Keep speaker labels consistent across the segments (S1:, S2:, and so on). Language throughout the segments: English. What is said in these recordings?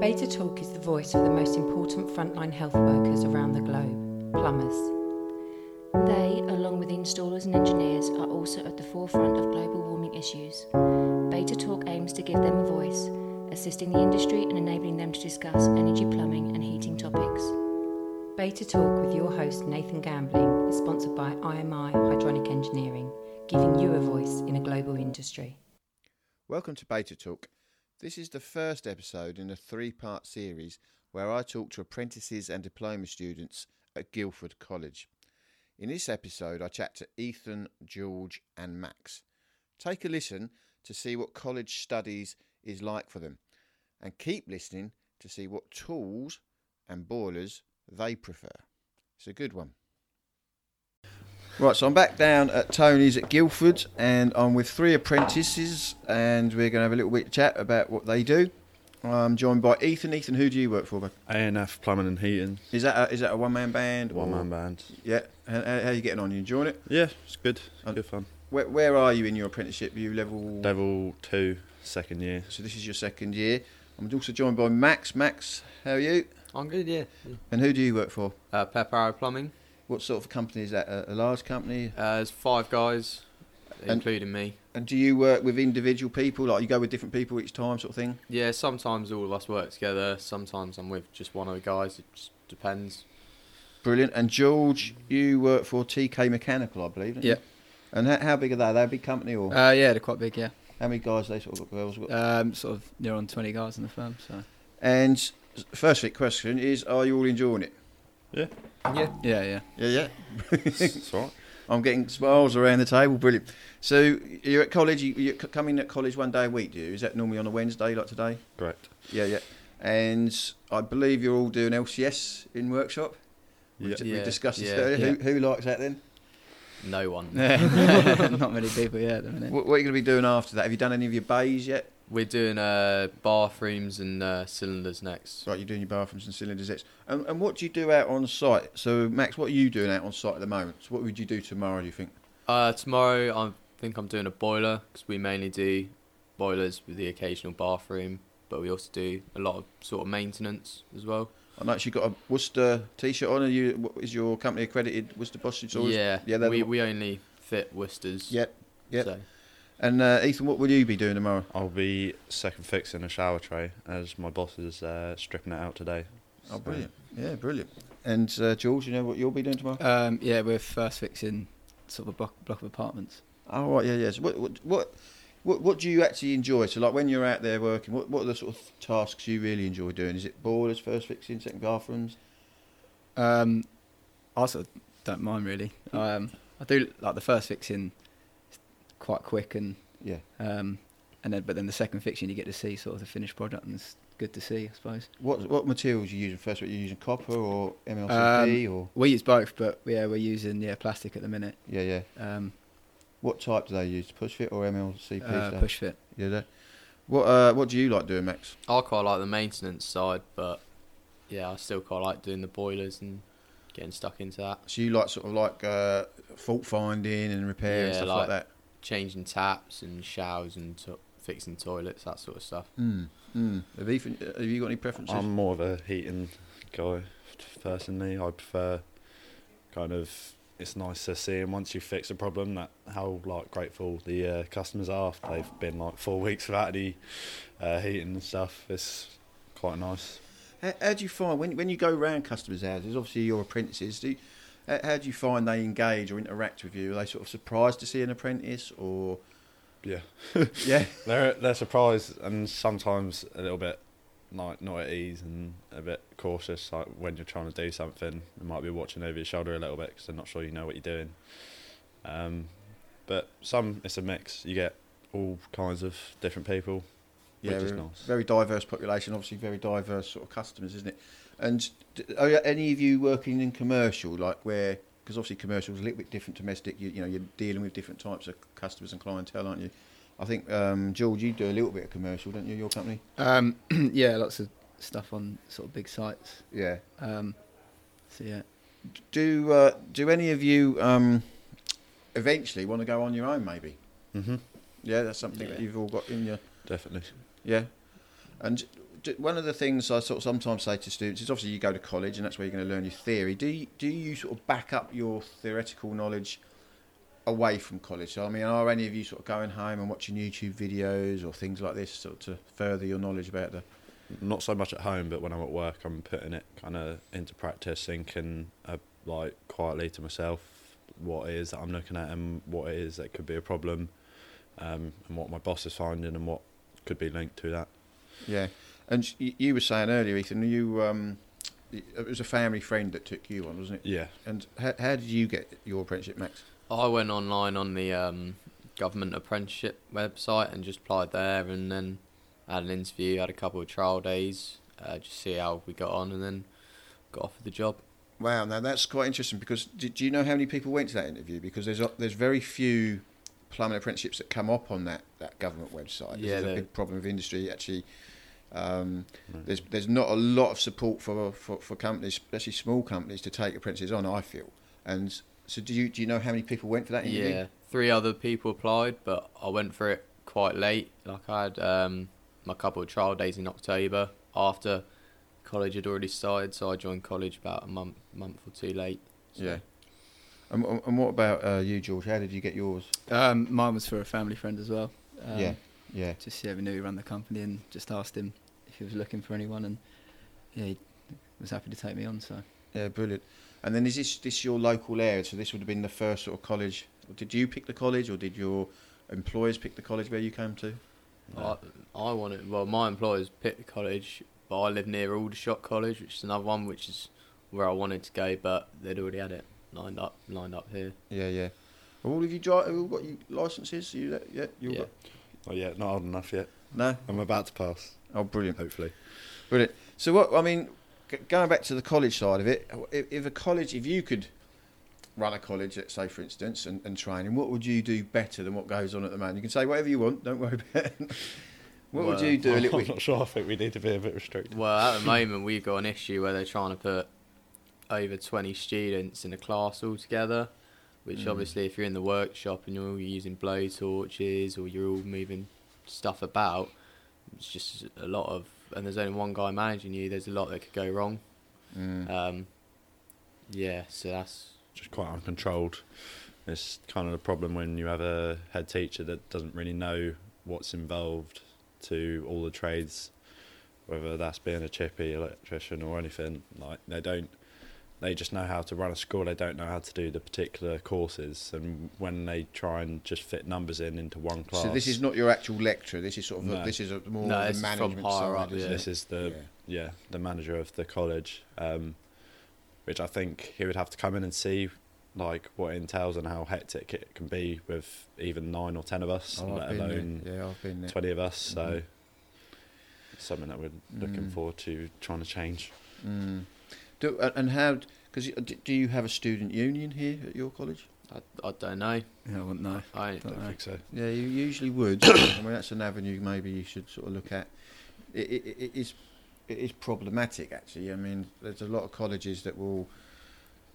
S1: Beta Talk is the voice of the most important frontline health workers around the globe, plumbers.
S2: They, along with installers and engineers, are also at the forefront of global warming issues. Beta Talk aims to give them a voice, assisting the industry and enabling them to discuss energy, plumbing, and heating topics.
S1: Beta Talk with your host Nathan Gambling is sponsored by IMI Hydronic Engineering, giving you a voice in a global industry.
S3: Welcome to Beta Talk. This is the first episode in a three part series where I talk to apprentices and diploma students at Guildford College. In this episode, I chat to Ethan, George, and Max. Take a listen to see what college studies is like for them, and keep listening to see what tools and boilers they prefer. It's a good one. Right, so I'm back down at Tony's at Guildford, and I'm with three apprentices, and we're going to have a little bit of chat about what they do. I'm joined by Ethan. Ethan, who do you work for? bud?
S4: ANF Plumbing and Heating,
S3: Is that a, is that a one man band?
S4: One man band.
S3: Yeah. How, how are you getting on? You enjoying it?
S4: Yeah, it's good. It's good fun.
S3: Where, where are you in your apprenticeship? Are you level?
S4: Level two, second year.
S3: So this is your second year. I'm also joined by Max. Max, how are you?
S5: I'm good, yeah.
S3: And who do you work for?
S5: Uh, Pep Arrow Plumbing.
S3: What sort of company is that? A, a large company?
S5: Uh, there's five guys,
S3: And-
S5: including me.
S3: And do you work with individual people? Like you go with different people each time, sort of thing?
S5: Yeah, sometimes all of us work together. Sometimes I'm with just one of the guys. It just depends.
S3: Brilliant. And George, you work for TK Mechanical, I believe. don't you?
S6: Yeah.
S3: And how, how big are they? Are they a big company, or
S6: Uh, yeah, they're quite big. Yeah,
S3: how many guys they sort of got? Girls got?
S6: um, sort of near on twenty guys in the firm. So
S3: and first question is: Are you all enjoying it?
S5: Yeah.
S6: Yeah, yeah.
S3: Yeah, yeah.
S4: it's all right.
S3: I'm getting smiles around the table. Brilliant. So you're at college. You, are coming in at college one day a week, do you? Is that normally on a Wednesday, like today?
S4: Correct.
S3: Yeah, yeah. And I believe you're all doing LCS in workshop. We,
S4: Yeah.
S3: we
S5: Yeah,
S3: discussed this
S5: yeah,
S3: earlier.
S6: yeah.
S3: Who, who likes that then?
S5: No one.
S6: Not many people. Yeah, at the minute.
S3: What, what are you going to be doing after that? Have you done any of your bays yet?
S5: We're doing uh, bathrooms and uh, cylinders next.
S3: Right, you're doing your bathrooms and cylinders. It's- And, and what do you do out on site? So, Max, what are you doing out on site at the moment? So what would you do tomorrow, do you think?
S5: Uh, tomorrow, I think I'm doing a boiler because we mainly do boilers with the occasional bathroom, but we also do a lot of sort of maintenance as well.
S3: I noticed you got a Worcester t-shirt on. Are you, is your company accredited Worcester?
S5: Yeah,
S3: yeah,
S5: we,
S3: the-
S5: we only fit Worcesters.
S3: Yep, yep.
S5: So.
S3: And uh, Ethan, what will you be doing tomorrow?
S4: I'll be second fixing a shower tray as my boss is uh, stripping it out today.
S3: Oh,
S4: So,
S3: brilliant. Yeah, brilliant. And uh, George, you know what you'll be doing tomorrow?
S6: Um, yeah, we're first fixing sort of a block, block of apartments.
S3: Oh, right, yeah, yeah. So what, what, what, what, what do you actually enjoy? So, like, when you're out there working, what, what are the sort of tasks you really enjoy doing? Is it boilers, first fixing, second bathrooms?
S6: Um, I sort of don't mind really. Um, I do like the first fixing, is quite quick and
S3: Yeah.
S6: um, and then but then the second fixing you get to see sort of the finished product and it's good to see, I suppose.
S3: What what materials you using first? Are you using copper or MLCP
S6: Um,
S3: or
S6: We use both, but yeah, we're using yeah plastic at the minute.
S3: yeah yeah?
S6: Um,
S3: What type do they use? Push fit or MLCP?
S6: uh, push fit.
S3: Yeah. They, what uh what do you like doing, Max?
S5: I quite like the maintenance side, but yeah, I still quite like doing the boilers and getting stuck into that.
S3: So you like sort of like uh, fault finding and repair and stuff like,
S5: like-
S3: that.
S5: Changing taps and showers and to- fixing toilets, that sort of stuff.
S3: Mm. Mm. Have, Ethan, have you got any preferences?
S4: I'm more of a heating guy personally. I prefer kind of. It's nice to see, and once you fix a problem, that how like grateful the uh, customers are. They've been like four weeks without any uh, heating and stuff. It's quite nice.
S3: How, how do you find when when you go round customers' houses? Obviously, your apprentices. Do you, how, do you find they engage or interact with you? Are they sort of surprised to see an apprentice, or
S4: Yeah.
S3: yeah,
S4: They're they're surprised and sometimes a little bit like not at ease and a bit cautious. Like when you're trying to do something, they might be watching over your shoulder a little bit because they're not sure you know what you're doing. Um, but some it's a mix. You get all kinds of different people,
S3: yeah,
S4: which is nice.
S3: very diverse population. Obviously, very diverse sort of customers, isn't it? And are any of you working in commercial, like where? Because obviously, commercial is a little bit different to domestic. You, you know, you're dealing with different types of customers and clientele, aren't you? I think um, George, you do a little bit of commercial, don't you? Your company?
S6: Um, yeah, lots of stuff on sort of big sites.
S3: Yeah.
S6: Um, so yeah,
S3: Do uh, do any of you um, eventually want to go on your own? Maybe.
S4: hmm
S3: Yeah, that's something that you've all got in your
S4: Definitely.
S3: yeah. And d- one of the things I sort of sometimes say to students is obviously you go to college and that's where you're going to learn your theory. Do you, do you sort of back up your theoretical knowledge away from college? So I mean, are any of you sort of going home and watching YouTube videos or things like this sort of to further your knowledge about the?
S4: Not so much at home, but when I'm at work, I'm putting it kind of into practice, thinking uh, like quietly to myself what it is that I'm looking at and what it is that could be a problem, um, and what my boss is finding and what could be linked to that.
S3: Yeah, and you, you were saying earlier, Ethan, you um, it was a family friend that took you on, wasn't it?
S4: Yeah.
S3: And how, how did you get your apprenticeship, Max?
S5: I went online on the um, government apprenticeship website and just applied there, and then had an interview, had a couple of trial days, uh, just see how we got on, and then got offered the job.
S3: Wow, now that's quite interesting because do, do you know how many people went to that interview? Because there's a, there's very few plumbing apprenticeships that come up on that, that government website. This
S5: Yeah,
S3: is a big problem with industry actually. Um,
S4: No.
S3: there's there's not a lot of support for, for, for companies, especially small companies, to take apprentices on. I feel. And so, do you do you know how many people went for that interview?
S5: Yeah, three other people applied, but I went for it quite late. Like I had um, my couple of trial days in October after college had already started, so I joined college about a month month or two late. So
S3: Yeah. And, and what about uh, you, George? How did you get yours?
S6: Um, mine was for a family friend as well. Um,
S3: yeah, yeah.
S6: Just yeah, we knew he ran the company and just asked him if he was looking for anyone, and yeah, he was happy to take me on. So
S3: Yeah, brilliant. And then is this this your local area? So this would have been the first sort of college. Did you pick the college, or did your employers pick the college where you came to?
S5: I, I wanted. Well, my employers picked the college, but I live near Aldershot College, which is another one, which is where I wanted to go, but they'd already had it lined up lined up here.
S3: Yeah, yeah. All of you dri- have all got you licenses? You yeah, you all
S5: Yeah.
S3: got
S4: Oh yeah, not old enough yet.
S3: no.
S4: I'm about to pass,
S3: Oh, brilliant,
S4: hopefully.
S3: brilliant. So what I mean, going back to the college side of it, if, if a college, if you could run a college, let's say for instance, and, and training, what would you do better than what goes on at the moment? You can say whatever you want. Don't worry about. it. what would you do?
S4: I'm
S3: little
S4: not sure. I think we need to be a bit restricted.
S5: Well, at the moment, we've got an issue where they're trying to put over 20 students in a class altogether, which
S3: Mm.
S5: obviously, if you're in the workshop and you're all using blow torches or you're all moving stuff about, it's just a lot of, and there's only one guy managing you, there's a lot that could go wrong.
S3: Mm.
S5: Um, yeah, so that's
S4: Just quite uncontrolled. It's kind of a problem when you have a head teacher that doesn't really know what's involved to all the trades, whether that's being a chippy, electrician, or anything. Like they don't, they just know how to run a school. They don't know how to do the particular courses, and when they try and just fit numbers in into one class.
S3: So this is not your actual lecturer. This is sort of a, this is a more
S5: No,
S3: of
S5: this
S3: the
S5: from
S3: management
S5: higher
S3: side.
S5: up, yeah.
S4: this is the
S3: Yeah.
S4: yeah. the manager of the college, um, which I think he would have to come in and see like what it entails and how hectic it can be with even nine or ten of us,
S3: Oh, I've
S4: let
S3: been there.
S4: alone
S3: Yeah, I've been there.
S4: twenty of us. So it's something that we're looking
S3: Mm.
S4: forward to trying to change.
S3: Mm. Do, uh, and how? Because do you have a student union here at your college?
S5: I, I don't know.
S6: yeah, I wouldn't know.
S5: I
S6: Don't
S4: I
S6: know.
S4: think so.
S3: Yeah, you usually would. I mean, that's an avenue maybe you should sort of look at. It, it, it is it is problematic actually. I mean, there's a lot of colleges that will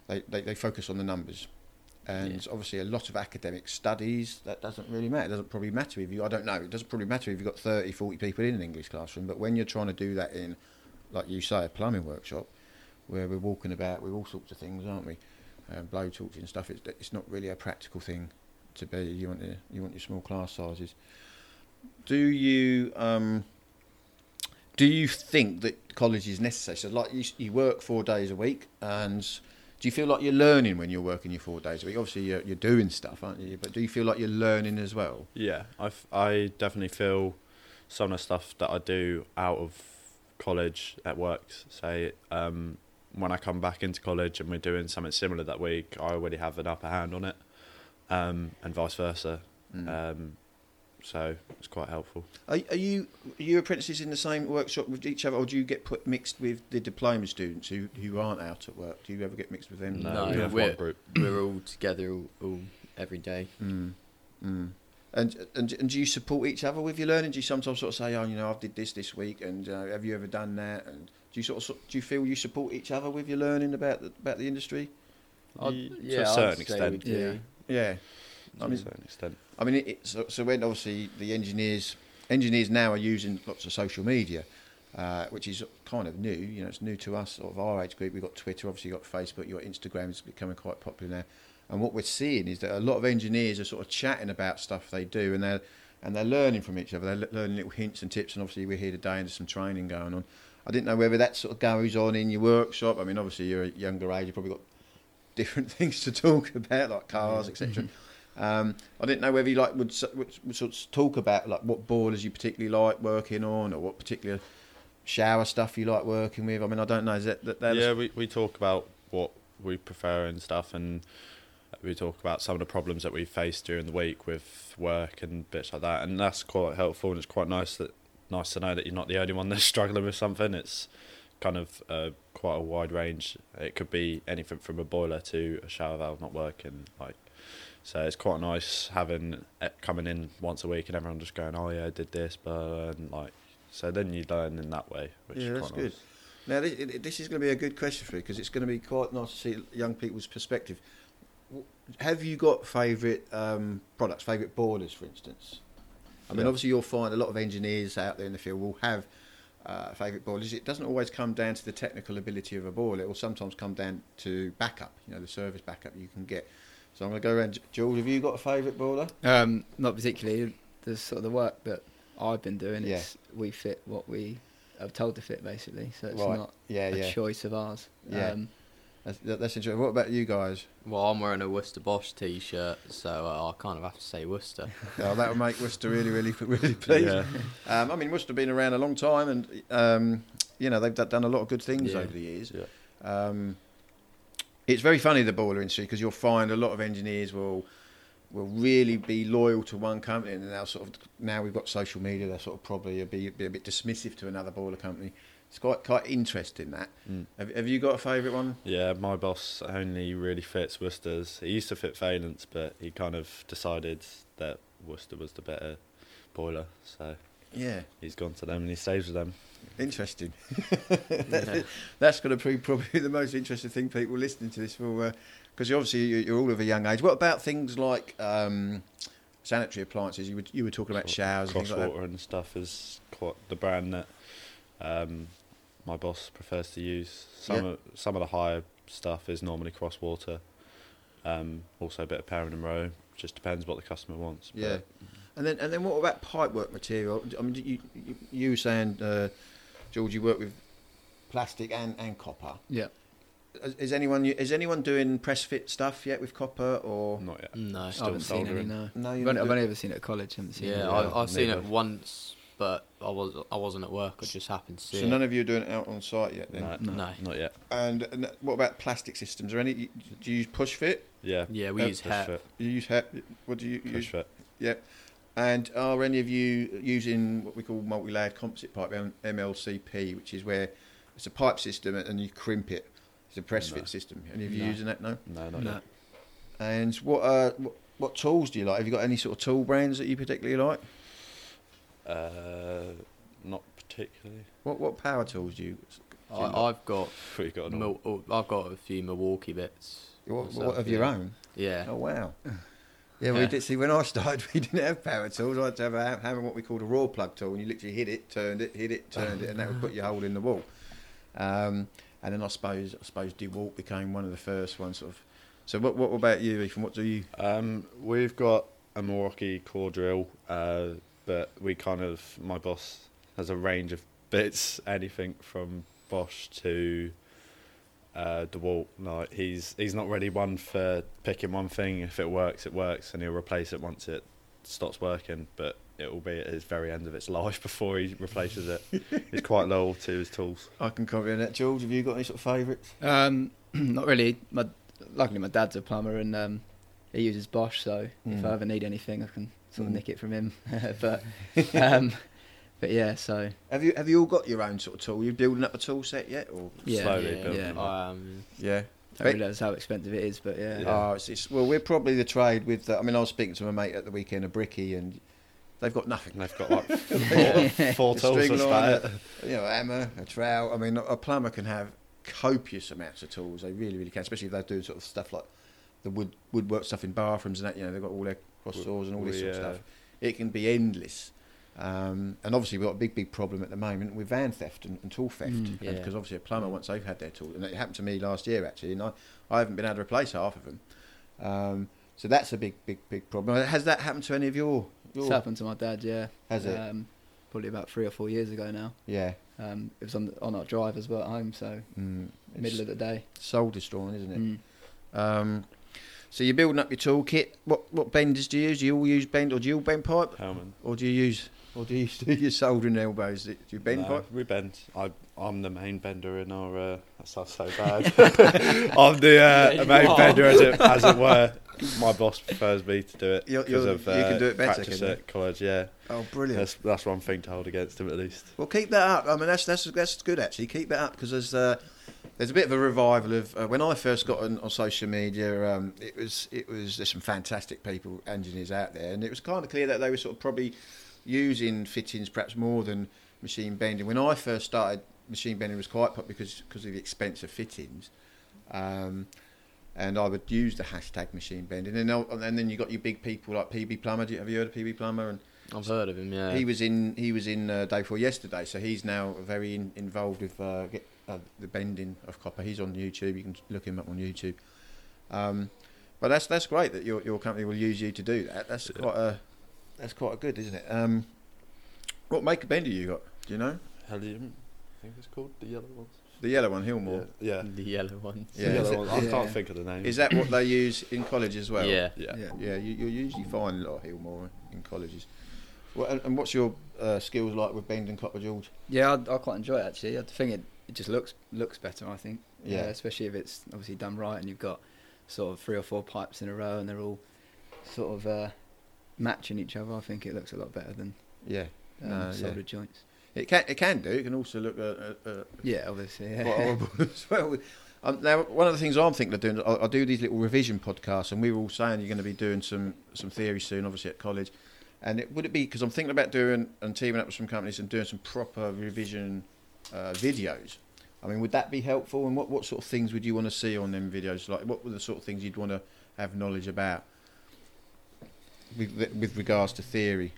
S3: they, they, they focus on the numbers. And obviously, a lot of academic studies that doesn't really matter. It doesn't probably matter if you. I don't know. It doesn't probably matter if you've got 30, 40 people in an English classroom. But when you're trying to do that in, like you say, a plumbing workshop, where we're walking about with all sorts of things, aren't we? Um, blow torches and stuff. It's it's not really a practical thing to be. You want your, you want your small class sizes. Do you um, do you think that college is necessary? So, like you, you work four days a week, and do you feel like you're learning when you're working your four days a week? Obviously, you're, you're doing stuff, aren't you? But do you feel like you're learning as well?
S4: Yeah, I, I definitely feel some of the stuff that I do out of college at work. Say, um, when I come back into college and we're doing something similar that week, I already have an upper hand on it, um, and vice versa.
S3: Mm.
S4: Um, so it's quite helpful.
S3: Are, are you are you apprentices in the same workshop with each other, or do you get put mixed with the diploma students who, who aren't out at work? Do you ever get mixed with them?
S4: No,
S5: No,
S4: we have
S5: we're-
S4: one group.
S5: we're all together all, all every day.
S3: Mm. Mm. And, and and do you support each other with your learning? Do you sometimes sort of say, "Oh, you know, I've did this this week," and uh, have you ever done that? And do you sort of do you feel you support each other with your learning about the, about the industry?
S5: I'd- yeah,
S4: to a
S5: I'd
S4: certain extent.
S5: we do.
S3: Yeah. I
S4: To a certain extent.
S3: I mean, it, it, so, so when obviously the engineers engineers now are using lots of social media, uh, which is kind of new. You know, it's new to us, sort of our age group. We've got Twitter, obviously, you've got Facebook, you've got Instagram, it's becoming quite popular now. And what we're seeing is that a lot of engineers are sort of chatting about stuff they do, and they're and they're learning from each other. They're learning little hints and tips. And obviously, we're here today, and there's some training going on. I didn't know whether that sort of goes on in your workshop. I mean, obviously, you're a younger age. You've probably got different things to talk about, like cars, etc. Um, I didn't know whether you like would, would, would sort of talk about like what boilers you particularly like working on, or what particular shower stuff you like working with. I mean, I don't know. Is that, that
S4: yeah, we, we talk about what we prefer and stuff, and we talk about some of the problems that we face during the week with work and bits like that, and that's quite helpful. And it's quite nice that nice to know that you're not the only one that's struggling with something. It's kind of uh, quite a wide range. It could be anything from a boiler to a shower valve not working, like. So it's quite nice having it coming in once a week and everyone just going, "Oh yeah, I did this," but and like, so then you learn in that way, which
S3: yeah,
S4: is
S3: that's
S4: quite
S3: good. Now, this, this is going to be a good question for you because it's going to be quite nice to see young people's perspective. Have you got favourite um, products, favourite boilers, for instance? I mean,
S4: Yeah.
S3: obviously, you'll find a lot of engineers out there in the field will have uh, favourite boilers. It doesn't always come down to the technical ability of a boiler. It will sometimes come down to backup, you know, the service backup you can get. So I'm going to go around. George, have you got a favourite boiler?
S6: Um, not particularly. The sort of the work that I've been doing,
S3: Yeah.
S6: it's we fit what we are told to fit, basically. So it's
S3: Right.
S6: not
S3: Yeah,
S6: a choice of ours.
S3: Yeah.
S6: Um,
S3: That's, that's interesting. What about you guys?
S5: Well, I'm wearing a Worcester Bosch t-shirt, so uh, I kind of have to say Worcester.
S3: Oh, that would make Worcester really, really, really pleased.
S4: Yeah.
S3: Um, I mean, Worcester have been around a long time, and um, you know they've d- done a lot of good things
S5: Yeah.
S3: over the years.
S4: Yeah.
S3: Um, it's very funny the boiler industry because you'll find a lot of engineers will will really be loyal to one company, and now sort of now we've got social media, they're sort of probably be, be a bit dismissive to another boiler company. It's quite quite interesting that.
S4: Mm.
S3: Have, have you got a favourite one?
S4: Yeah, my boss only really fits Worcester's. He used to fit Vaillant, but he kind of decided that Worcester was the better boiler, so
S3: Yeah,
S4: he's gone to them and he stays with them.
S3: interesting. That's going to be probably the most interesting thing people listening to this will, because obviously you- you're all of a young age. What about things like um, sanitary appliances? You were you were talking about showers and things like that.
S4: And stuff is quite the brand that um, my boss prefers to use. Some
S3: Yeah.
S4: of some of the higher stuff is normally Crosswater. Um, also a bit of Perrin and Rowe. Just depends what the customer wants. but
S3: Yeah. And then and then what about pipework material? I mean, you you, you were saying, uh, George, you work with plastic and, and copper.
S6: yeah.
S3: Is, is anyone is anyone doing press fit stuff yet with copper or
S4: Not yet.
S5: No.
S6: I haven't seen any.
S4: soldering.
S6: No.
S3: no?
S6: I've only, I've only ever seen it at college. Haven't seen it.
S5: Yeah,
S4: Yeah,
S5: I, I've seen it once, but I was I wasn't at work. I just happened to see
S3: So
S5: it.
S3: none of you are doing it out on site yet then.
S4: No,
S6: No.
S5: no.
S4: not yet.
S3: And, and what about plastic systems? Are any? Do you use push fit?
S4: Yeah.
S5: Yeah, we
S3: Uh,
S5: use
S4: push
S5: HEP.
S4: fit.
S3: You use HEP? What do you use?
S4: Push
S3: use?
S4: fit.
S3: Yeah. And are any of you using what we call multi-layered composite pipe, M- MLCP, which is where it's a pipe system and you crimp it? It's a press
S4: No.
S3: fit system. Any of you
S5: No.
S3: using that? No.
S4: No, not
S6: No.
S4: yet.
S3: And what, uh, what what tools do you like? Have you got any sort of tool brands that you particularly like?
S4: Uh, not particularly.
S3: What what power tools do you? do you?
S5: I, I've got
S4: We've got
S5: Mil- oh, I've got a few Milwaukee bits.
S3: what,
S5: myself,
S3: what of your own?
S5: Yeah.
S3: Oh wow. Yeah, we
S5: Yeah.
S3: did see when I started. We didn't have power tools. I had to have a hammer, what we called a Rawlplug tool, and you literally hit it, turned it, hit it, turned it, and that would put your hole in the wall. Um, and then I suppose I suppose DeWalt became one of the first ones. Sort of. So what what about you, Ethan? What do you?
S4: Um, we've got a Milwaukee core drill, uh, but we kind of my boss has a range of bits, anything from Bosch to uh, DeWalt. Like he's he's not really one for picking one thing. If it works, it works, and he'll replace it once it stops working. But it will be at his very end of its life before he replaces it. he's quite loyal to his tools.
S3: I can comment on that. George, have you got any sort of favourites?
S6: Um, not really. My, luckily, my dad's a plumber and um, he uses Bosch, so if
S3: Mm.
S6: I ever need anything, I can sort of nick it from him. but um, but yeah, so
S3: Have you have you all got your own sort of tool? you building up a tool set yet? Or
S6: yeah,
S4: Slowly
S5: yeah,
S4: building
S6: yeah.
S5: Um,
S3: yeah.
S6: don't realise how expensive it is, but yeah.
S3: Oh, it's, it's, well, we're probably the trade with. Uh, I mean, I was speaking to my mate at the weekend, a bricky, and they've got nothing.
S4: They've got like four, four tools.
S3: string
S4: That's
S3: line, a- you know, a hammer, a trowel. I mean, a plumber can have copious amounts of tools. They really, really can, especially if they do sort of stuff like the wood woodwork stuff in bathrooms and that. You know, they've got all their cross saws and all this
S4: we,
S3: sort of
S4: uh,
S3: stuff. It can be endless. Um, and obviously, we've got a big, big problem at the moment with van theft and, and tool theft.
S6: Mm.
S5: Yeah.
S3: Because obviously, a plumber, once they've had their tool, and it happened to me last year actually, and I, I haven't been able to replace half of them. Um, so that's a big, big, big problem. Has that happened to any of your? your
S6: It's happened to my dad, yeah.
S3: Has it?
S6: Um, probably about three or four years ago now.
S3: Yeah.
S6: Um, it was on on our drive as well at home, so
S3: Mm.
S6: middle of the day.
S3: soul destroying, isn't it?
S6: Mm.
S3: So you're building up your toolkit. What what benders do you use? Do you all use bend, or do you all bend pipe,
S4: Hellman.
S3: or do you use, or do you do your soldering elbows? Do you bend
S4: No,
S3: pipe?
S4: we bend. I, I'm the main bender in our. Uh, that sounds so bad. I'm the uh,
S5: Yeah, you
S4: main
S5: are.
S4: bender, as it, as it were. My boss prefers me to do it
S3: You're-
S4: because
S3: you're-
S4: of
S3: you
S4: uh,
S3: can do it better,
S4: practice
S3: can you?
S4: at college. Yeah,
S3: Oh, brilliant!
S4: that's that's one thing to hold against him at least.
S3: Well, keep that up. I mean, that's that's that's good actually. Keep that up because there's uh, there's a bit of a revival of uh, when I first got on, on social media. Um, it was it was there's some fantastic people, engineers out there, and it was kind of clear that they were sort of probably using fittings perhaps more than machine bending. When I first started, machine bending was quite popular because because of the expense of fittings. Um, and I would use the hashtag machine bending, and, I'll- and then you got your big people like PB Plumber. Have you heard of PB Plumber? And
S5: I've heard of him. Yeah.
S3: he was in he was in uh, day four yesterday, so he's now very in, involved with uh, get, uh, the bending of copper. He's on YouTube. You can look him up on YouTube. Um, but that's that's great that your your company will use you to do that. That's
S4: Yeah.
S3: quite a that's quite a good, isn't it? Um, what make of bender you got? Do you know
S4: Helium, I think it's called the yellow ones.
S3: the yellow one, Hilmor?
S4: Yeah,
S5: the yellow ones.
S3: Yeah,
S4: The
S3: is
S4: yellow
S3: it-
S4: ones. I
S6: yeah.
S4: can't think of the name.
S3: Is that what they use in college as well?
S5: yeah.
S4: Yeah.
S6: Yeah.
S3: Yeah, you, you'll usually find a lot of Hilmor in colleges. Well, and, and what's your uh, skills like with bending copper, George?
S6: Yeah, I, I quite enjoy it actually. I think it, it just looks looks better. I think.
S3: Yeah.
S6: especially if it's obviously done right and you've got sort of three or four pipes in a row and they're all sort of uh, matching each other. I think it looks a lot better than
S3: Yeah,
S6: um,
S3: No, yeah.
S6: soldered joints.
S3: it can it can do. It can also look uh, uh, uh,
S6: Yeah, obviously. Yeah.
S3: horrible as well. Um, now, one of the things I'm thinking of doing, I, I do these little revision podcasts, and we were all saying you're going to be doing some some theory soon, obviously at college. And it, would it be because I'm thinking about doing and teaming up with some companies and doing some proper revision uh, videos? I mean, would that be helpful? And what, what sort of things would you want to see on them videos? Like, what were the sort of things you'd want to have knowledge about with, with regards to theory?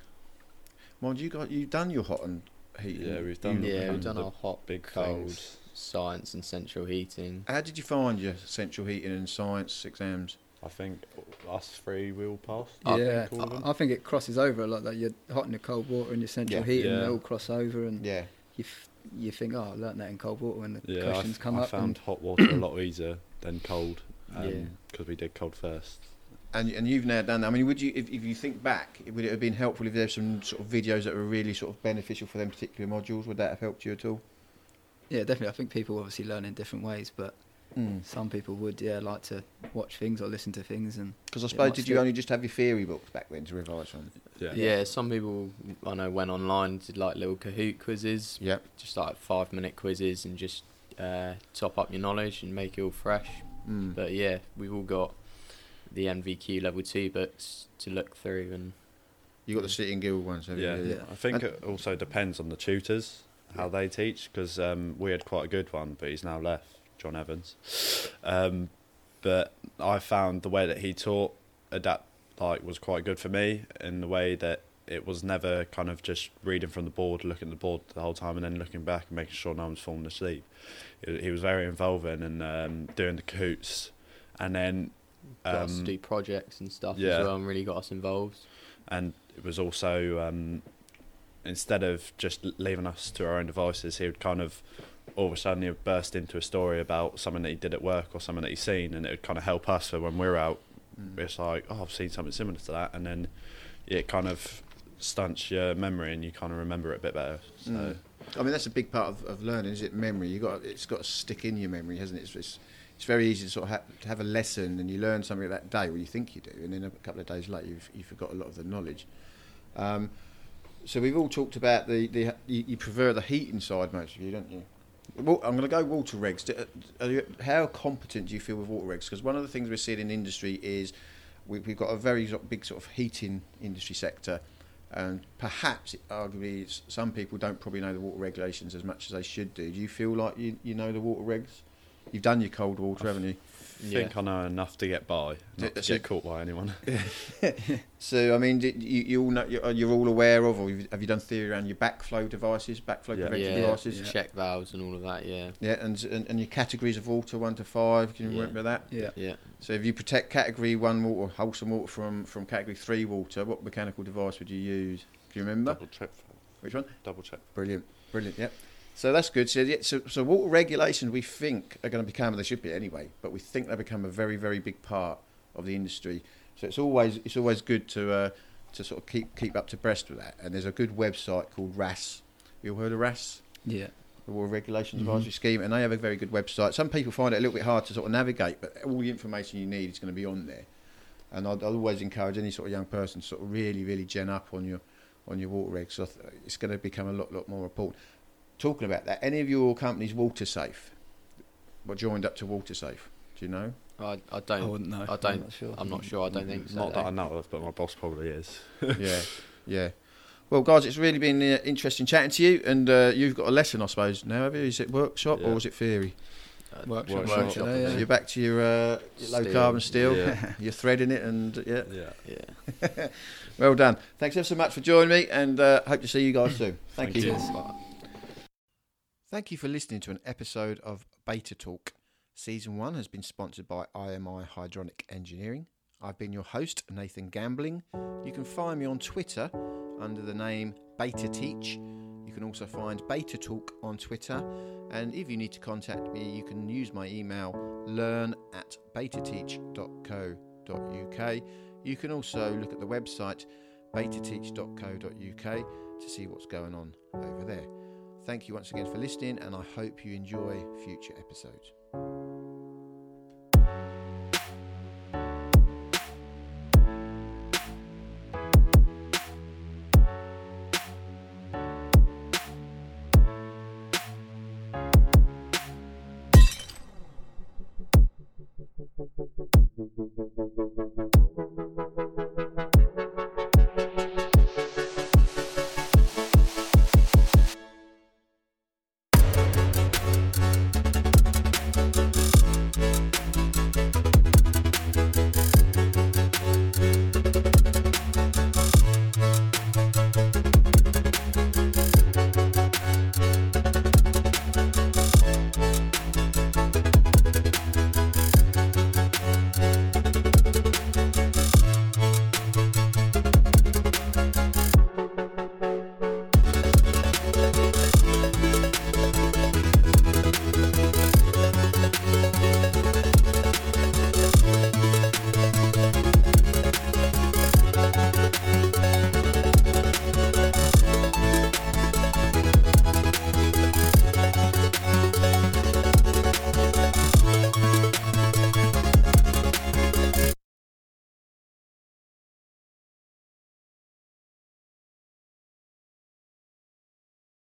S3: Mind you, got you've done your hot and heating.
S4: Yeah, we've done-
S5: Yeah, we've done our hot,
S4: big
S5: cold,
S4: things.
S5: science and central heating.
S3: How did you find your central heating and science exams?
S4: I think us three will pass.
S5: I
S6: yeah,
S4: think all of them.
S6: I, I think it crosses over a lot. Like you're hot and your cold water and your central
S3: Yeah.
S6: heating,
S4: Yeah.
S6: they all cross over, and
S3: Yeah.
S6: You f- you think, oh, I learnt that in cold water when the
S4: Yeah, I,
S6: questions
S4: f-
S6: come
S4: I
S6: up.
S4: I found
S6: And
S4: hot water a lot easier than cold.
S5: Yeah.
S4: Um, because we did cold first.
S3: And and you've now done that. I mean, would you, if, if you think back, would it have been helpful if there's some sort of videos that were really sort of beneficial for them particular modules? Would that have helped you at all?
S6: yeah, definitely. I think people obviously learn in different ways, but
S3: Because
S6: some people would yeah like to watch things or listen to things and
S3: because
S6: I
S3: suppose did you
S6: fit.
S3: only just have your theory books back then to revise from?
S4: Yeah.
S5: Yeah. some people I know went online did like little Kahoot quizzes,
S3: Yep.
S5: just like five minute quizzes, and just uh, top up your knowledge and make it all fresh.
S3: Mm.
S5: But yeah, we've all got the NVQ level two books to look through, and
S3: You got the City & Guilds ones, have
S4: Yeah,
S3: you?
S6: Yeah.
S4: I think
S3: And-
S4: it also depends on the tutors how they teach because um, we had quite a good one, but he's now left, John Evans. Um, but I found the way that he taught adapt like was quite good for me in the way that it was never kind of just reading from the board, looking at the board the whole time, and then looking back and making sure no one's falling asleep. He was very involving and um, doing the Kahoots, and then
S5: got us to
S4: Um,
S5: do projects and stuff
S4: yeah.
S5: as well, and really got us involved.
S4: and it was also um, instead of just leaving us to our own devices, he would kind of all of a sudden he would burst into a story about something that he did at work or something that he's seen, and it would kind of help us for when we're out.
S3: Mm.
S4: It's like, oh, I've seen something similar to that, and then it kind of stunts your memory, and you kind of remember it a bit better. So
S3: Mm. I mean, that's a big part of, of learning, is it? Memory. You got it's got to stick in your memory, hasn't it? It's, it's, it's very easy to sort of ha- to have a lesson and you learn something that day, or you think you do, and then a couple of days later you've you forgot a lot of the knowledge. Um, so we've all talked about the, the you, you prefer the heat inside most of you, don't you? Well, I'm going to go water regs. Do- uh, are you- How competent do you feel with water regs? Because one of the things we're seeing in industry is we, we've got a very big sort of heating industry sector, and perhaps arguably some people don't probably know the water regulations as much as they should do. Do you feel like you, you know the water regs? you've done your cold water, haven't you?
S5: Yeah.
S4: think I know enough to get by, not to
S3: so-
S4: get caught by anyone.
S3: So I mean, did you, you all know you're, uh, you're all aware of, or have you done theory around your backflow devices, backflow
S4: Yeah.
S3: prevention
S5: Yeah.
S3: devices?
S6: Yeah.
S5: Check valves and all of that. Yeah.
S3: Yeah, and, and and your categories of water, one to five. Can you
S5: Yeah.
S3: remember that?
S6: Yeah.
S5: Yeah.
S3: So if you protect category one water, wholesome water from from category three water, what mechanical device would you use? Do you remember?
S4: double check.
S3: Which one?
S4: Double check.
S3: Brilliant, brilliant. Yep. So that's good. So, yeah, so, so water regulations we think are going to become, and they should be anyway, but we think they become a very, very big part of the industry. So it's always it's always good to uh, to sort of keep keep up to breast with that. And there's a good website called WRAS. You all heard of WRAS?
S6: Yeah.
S3: The Water Regulations
S6: Mhm.
S3: Advisory Scheme, and they have a very good website. Some people find it a little bit hard to sort of navigate, but all the information you need is going to be on there. And I'd, I'd always encourage any sort of young person to sort of really, really gen up on your on your water regs. So it's going to become a lot, lot more important. Talking about that, any of your companies WaterSafe? What joined up to WaterSafe? Do you know?
S5: I, I
S6: I
S5: don't.
S6: wouldn't know.
S5: I
S6: I'm
S5: don't-
S6: sure.
S5: I'm not sure. I don't think so.
S4: Not that I know of, but my boss probably is.
S3: yeah, yeah. Well, guys, it's really been uh, interesting chatting to you, and uh, you've got a lesson, I suppose. Now, have you? Is it workshop
S4: Yeah.
S3: or is it theory?
S5: Uh,
S6: Workshop,
S4: Workshop,
S6: workshop,
S5: I
S6: yeah.
S3: So you're back to your, uh, your low carbon steel.
S4: Yeah.
S3: You're threading it, and yeah,
S4: Yeah.
S5: Yeah.
S3: well done. Thanks ever so much for joining me, and uh, hope to see you guys soon. Thank,
S4: Thank
S3: you.
S4: you.
S3: Thank you for listening to an episode of Beta Talk. Season 1 has been sponsored by IMI Hydronic Engineering. I've been your host, Nathan Gambling. You can find me on Twitter under the name Beta Teach. You can also find Beta Talk on Twitter. And if you need to contact me, you can use my email learn at betateach.co.uk. You can also look at the website betateach.co.uk to see what's going on over there. Thank you once again for listening, and I hope you enjoy future episodes.